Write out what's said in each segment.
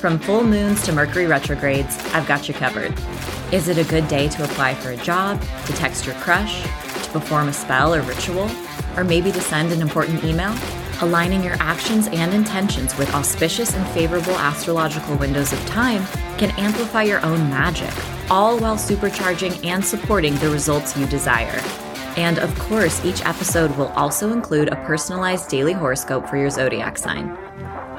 From full moons to Mercury retrogrades, I've got you covered. Is it a good day to apply for a job, to text your crush, to perform a spell or ritual, or maybe to send an important email? Aligning your actions and intentions with auspicious and favorable astrological windows of time can amplify your own magic, all while supercharging and supporting the results you desire. And of course, each episode will also include a personalized daily horoscope for your zodiac sign.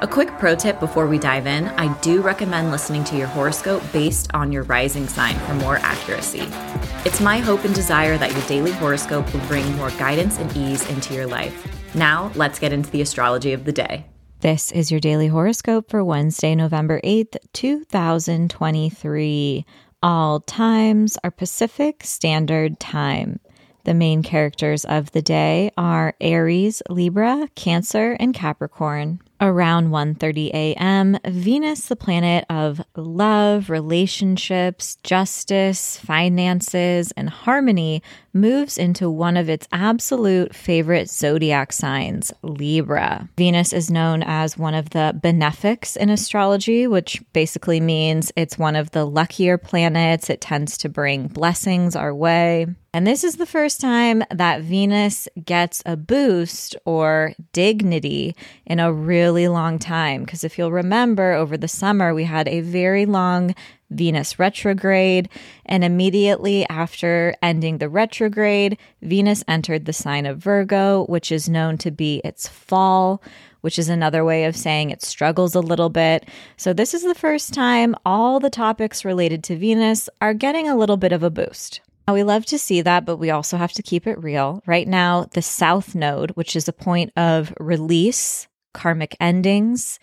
A quick pro tip before we dive in I do recommend listening to your horoscope based on your rising sign for more accuracy. It's my hope and desire that your daily horoscope will bring more guidance and ease into your life. Now, let's get into the astrology of the day. This is your daily horoscope for Wednesday, November 8th, 2023. All times are Pacific Standard Time. The main characters of the day are Aries, Libra, Cancer, and Capricorn. Around 1:30 a.m., Venus, the planet of love, relationships, justice, finances, and harmony, moves into one of its absolute favorite zodiac signs, Libra. Venus is known as one of the benefics in astrology, which basically means it's one of the luckier planets. It tends to bring blessings our way. And this is the first time that Venus gets a boost or dignity in a really long time. Because if you'll remember, over the summer, we had a very long Venus retrograde. And immediately after ending the retrograde, Venus entered the sign of Virgo, which is known to be its fall. Which is another way of saying it struggles a little bit. So, this is the first time all the topics related to Venus are getting a little bit of a boost. Now, we love to see that, but we also have to keep it real. Right now, the South Node, which is a point of release, karmic endings,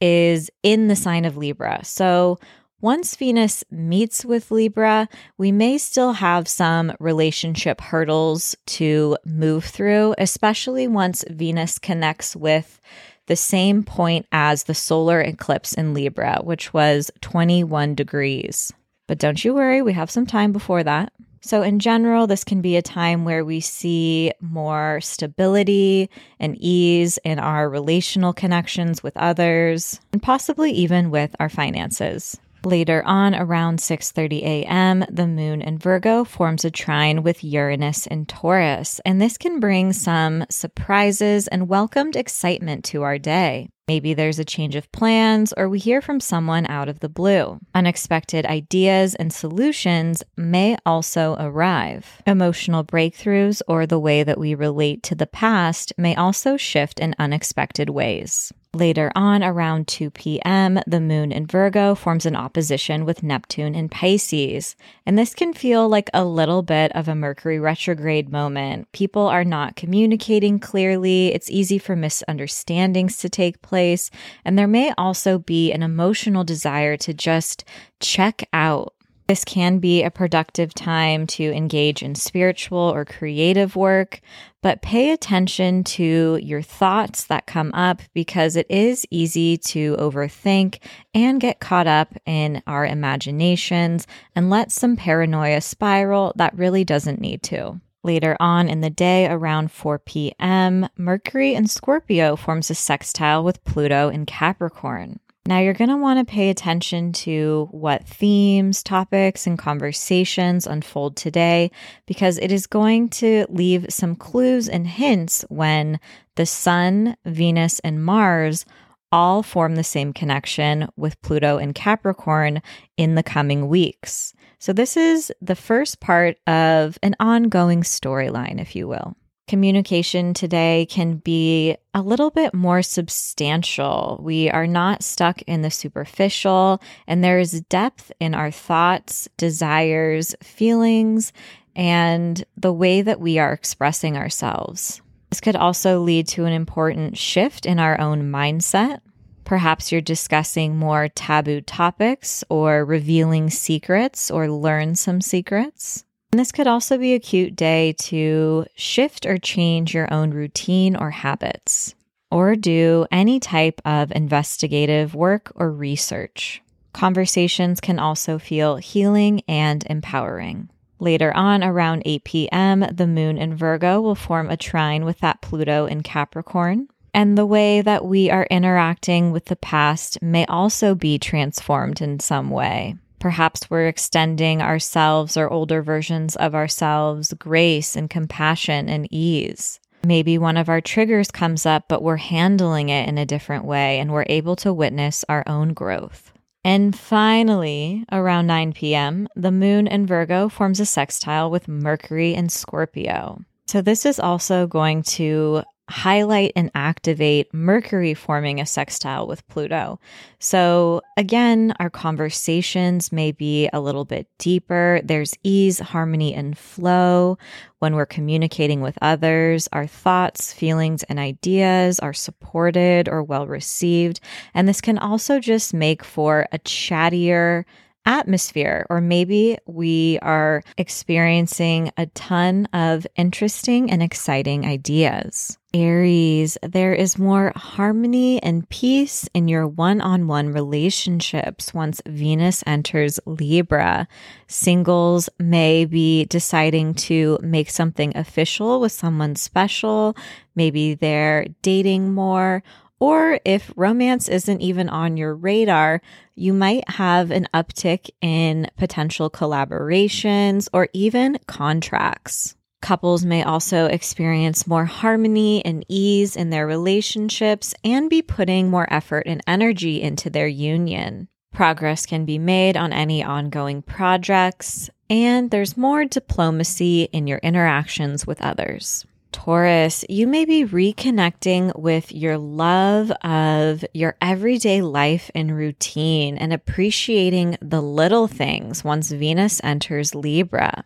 is in the sign of Libra. So, once Venus meets with Libra, we may still have some relationship hurdles to move through, especially once Venus connects with the same point as the solar eclipse in Libra, which was 21 degrees. But don't you worry, we have some time before that. So, in general, this can be a time where we see more stability and ease in our relational connections with others, and possibly even with our finances. Later on, around 6:30 a.m., the moon in Virgo forms a trine with Uranus in Taurus, and this can bring some surprises and welcomed excitement to our day. Maybe there's a change of plans, or we hear from someone out of the blue. Unexpected ideas and solutions may also arrive. Emotional breakthroughs or the way that we relate to the past may also shift in unexpected ways. Later on, around 2 p.m., the moon in Virgo forms an opposition with Neptune in Pisces. And this can feel like a little bit of a Mercury retrograde moment. People are not communicating clearly. It's easy for misunderstandings to take place. And there may also be an emotional desire to just check out this can be a productive time to engage in spiritual or creative work, but pay attention to your thoughts that come up because it is easy to overthink and get caught up in our imaginations and let some paranoia spiral that really doesn't need to. Later on in the day, around 4 p.m., Mercury in Scorpio forms a sextile with Pluto in Capricorn. Now, you're going to want to pay attention to what themes, topics, and conversations unfold today because it is going to leave some clues and hints when the Sun, Venus, and Mars all form the same connection with Pluto and Capricorn in the coming weeks. So, this is the first part of an ongoing storyline, if you will. Communication today can be a little bit more substantial. We are not stuck in the superficial, and there is depth in our thoughts, desires, feelings, and the way that we are expressing ourselves. This could also lead to an important shift in our own mindset. Perhaps you're discussing more taboo topics or revealing secrets or learn some secrets. And this could also be a cute day to shift or change your own routine or habits, or do any type of investigative work or research. Conversations can also feel healing and empowering. Later on, around 8 p.m., the moon in Virgo will form a trine with that Pluto in Capricorn. And the way that we are interacting with the past may also be transformed in some way. Perhaps we're extending ourselves or older versions of ourselves grace and compassion and ease. Maybe one of our triggers comes up, but we're handling it in a different way and we're able to witness our own growth. And finally, around 9 p.m., the moon in Virgo forms a sextile with Mercury in Scorpio. So, this is also going to highlight and activate Mercury forming a sextile with Pluto. So, again, our conversations may be a little bit deeper. There's ease, harmony, and flow when we're communicating with others. Our thoughts, feelings, and ideas are supported or well received. And this can also just make for a chattier, atmosphere, or maybe we are experiencing a ton of interesting and exciting ideas. Aries, there is more harmony and peace in your one on one relationships once Venus enters Libra. Singles may be deciding to make something official with someone special. Maybe they're dating more or if romance isn't even on your radar, you might have an uptick in potential collaborations or even contracts. Couples may also experience more harmony and ease in their relationships and be putting more effort and energy into their union. Progress can be made on any ongoing projects, and there's more diplomacy in your interactions with others. Taurus, you may be reconnecting with your love of your everyday life and routine and appreciating the little things once Venus enters Libra.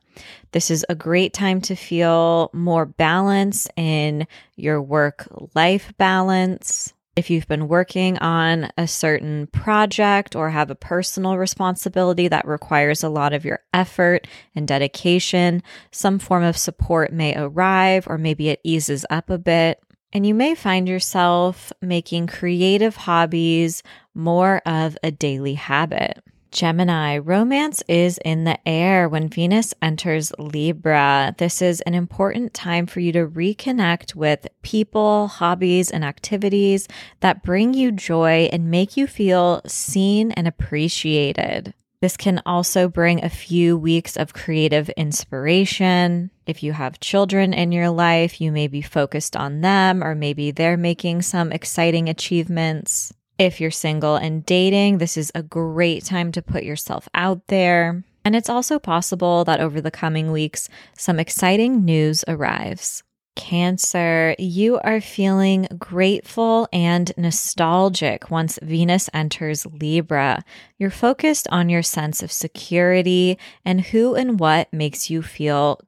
This is a great time to feel more balance in your work life balance. If you've been working on a certain project or have a personal responsibility that requires a lot of your effort and dedication, some form of support may arrive or maybe it eases up a bit. And you may find yourself making creative hobbies more of a daily habit. Gemini, romance is in the air when Venus enters Libra. This is an important time for you to reconnect with people, hobbies, and activities that bring you joy and make you feel seen and appreciated. This can also bring a few weeks of creative inspiration. If you have children in your life, you may be focused on them, or maybe they're making some exciting achievements. If you're single and dating, this is a great time to put yourself out there. And it's also possible that over the coming weeks, some exciting news arrives. Cancer, you are feeling grateful and nostalgic once Venus enters Libra. You're focused on your sense of security and who and what makes you feel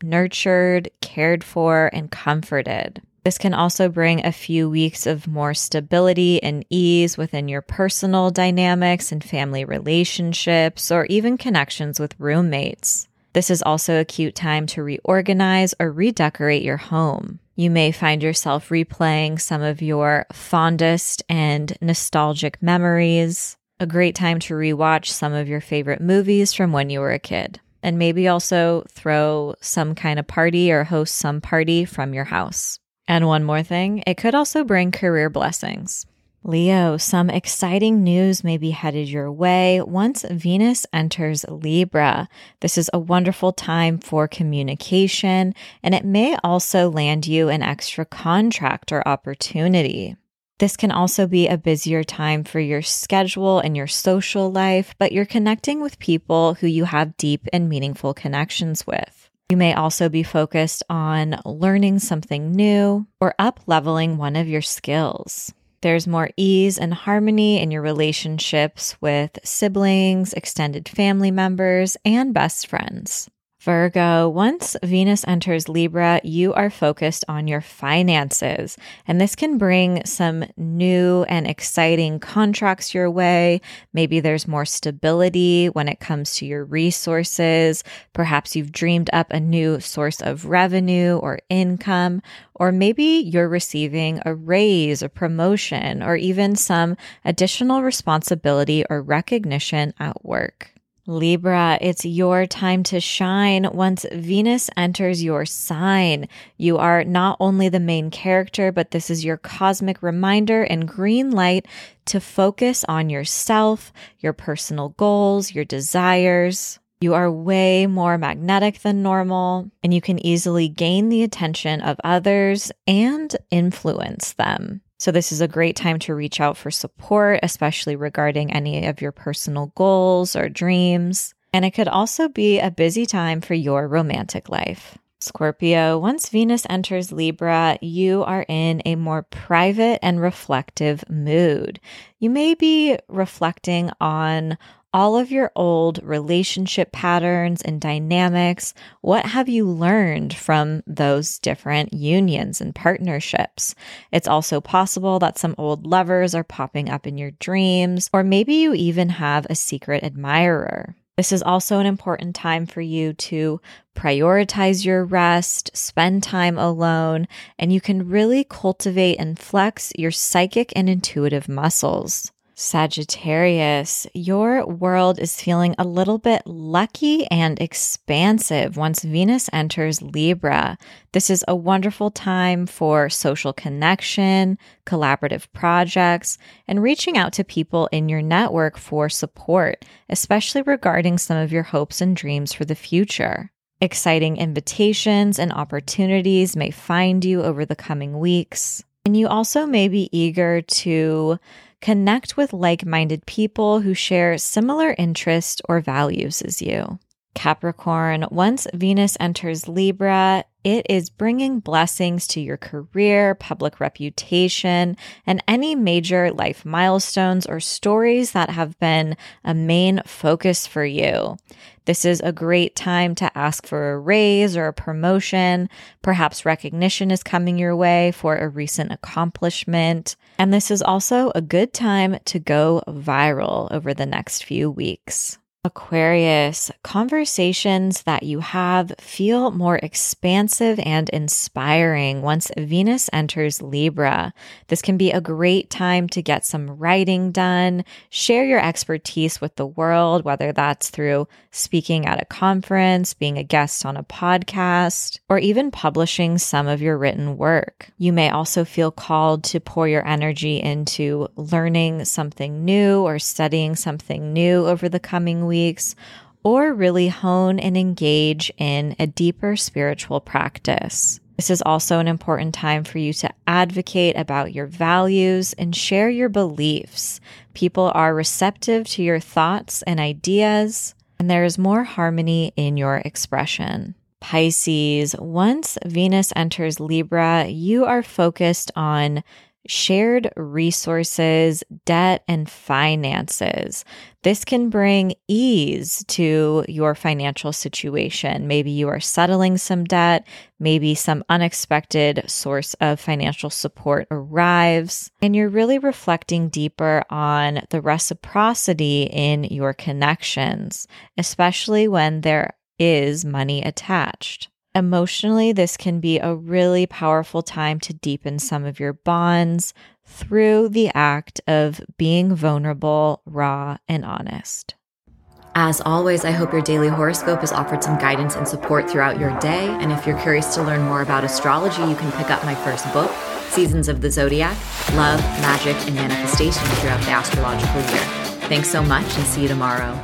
nurtured, cared for, and comforted. This can also bring a few weeks of more stability and ease within your personal dynamics and family relationships, or even connections with roommates. This is also a cute time to reorganize or redecorate your home. You may find yourself replaying some of your fondest and nostalgic memories. A great time to rewatch some of your favorite movies from when you were a kid. And maybe also throw some kind of party or host some party from your house. And one more thing, it could also bring career blessings. Leo, some exciting news may be headed your way once Venus enters Libra. This is a wonderful time for communication, and it may also land you an extra contract or opportunity. This can also be a busier time for your schedule and your social life, but you're connecting with people who you have deep and meaningful connections with. You may also be focused on learning something new or up leveling one of your skills. There's more ease and harmony in your relationships with siblings, extended family members, and best friends. Virgo, once Venus enters Libra, you are focused on your finances. And this can bring some new and exciting contracts your way. Maybe there's more stability when it comes to your resources. Perhaps you've dreamed up a new source of revenue or income, or maybe you're receiving a raise, a promotion, or even some additional responsibility or recognition at work. Libra, it's your time to shine once Venus enters your sign. You are not only the main character, but this is your cosmic reminder and green light to focus on yourself, your personal goals, your desires. You are way more magnetic than normal, and you can easily gain the attention of others and influence them. So, this is a great time to reach out for support, especially regarding any of your personal goals or dreams. And it could also be a busy time for your romantic life. Scorpio, once Venus enters Libra, you are in a more private and reflective mood. You may be reflecting on all of your old relationship patterns and dynamics. What have you learned from those different unions and partnerships? It's also possible that some old lovers are popping up in your dreams, or maybe you even have a secret admirer. This is also an important time for you to prioritize your rest, spend time alone, and you can really cultivate and flex your psychic and intuitive muscles. Sagittarius, your world is feeling a little bit lucky and expansive once Venus enters Libra. This is a wonderful time for social connection, collaborative projects, and reaching out to people in your network for support, especially regarding some of your hopes and dreams for the future. Exciting invitations and opportunities may find you over the coming weeks. And you also may be eager to Connect with like minded people who share similar interests or values as you. Capricorn, once Venus enters Libra, it is bringing blessings to your career, public reputation, and any major life milestones or stories that have been a main focus for you. This is a great time to ask for a raise or a promotion. Perhaps recognition is coming your way for a recent accomplishment. And this is also a good time to go viral over the next few weeks. Aquarius, conversations that you have feel more expansive and inspiring once Venus enters Libra. This can be a great time to get some writing done, share your expertise with the world, whether that's through speaking at a conference, being a guest on a podcast, or even publishing some of your written work. You may also feel called to pour your energy into learning something new or studying something new over the coming weeks, or really hone and engage in a deeper spiritual practice. This is also an important time for you to advocate about your values and share your beliefs. People are receptive to your thoughts and ideas, and there is more harmony in your expression. Pisces, once Venus enters Libra, you are focused on shared resources, debt, and finances. This can bring ease to your financial situation. Maybe you are settling some debt, maybe some unexpected source of financial support arrives, and you're really reflecting deeper on the reciprocity in your connections, especially when there is money attached. Emotionally, this can be a really powerful time to deepen some of your bonds through the act of being vulnerable, raw, and honest. As always, I hope your daily horoscope has offered some guidance and support throughout your day. And if you're curious to learn more about astrology, you can pick up my first book, Seasons of the Zodiac Love, Magick, and Manifestation throughout the astrological year. Thanks so much and see you tomorrow.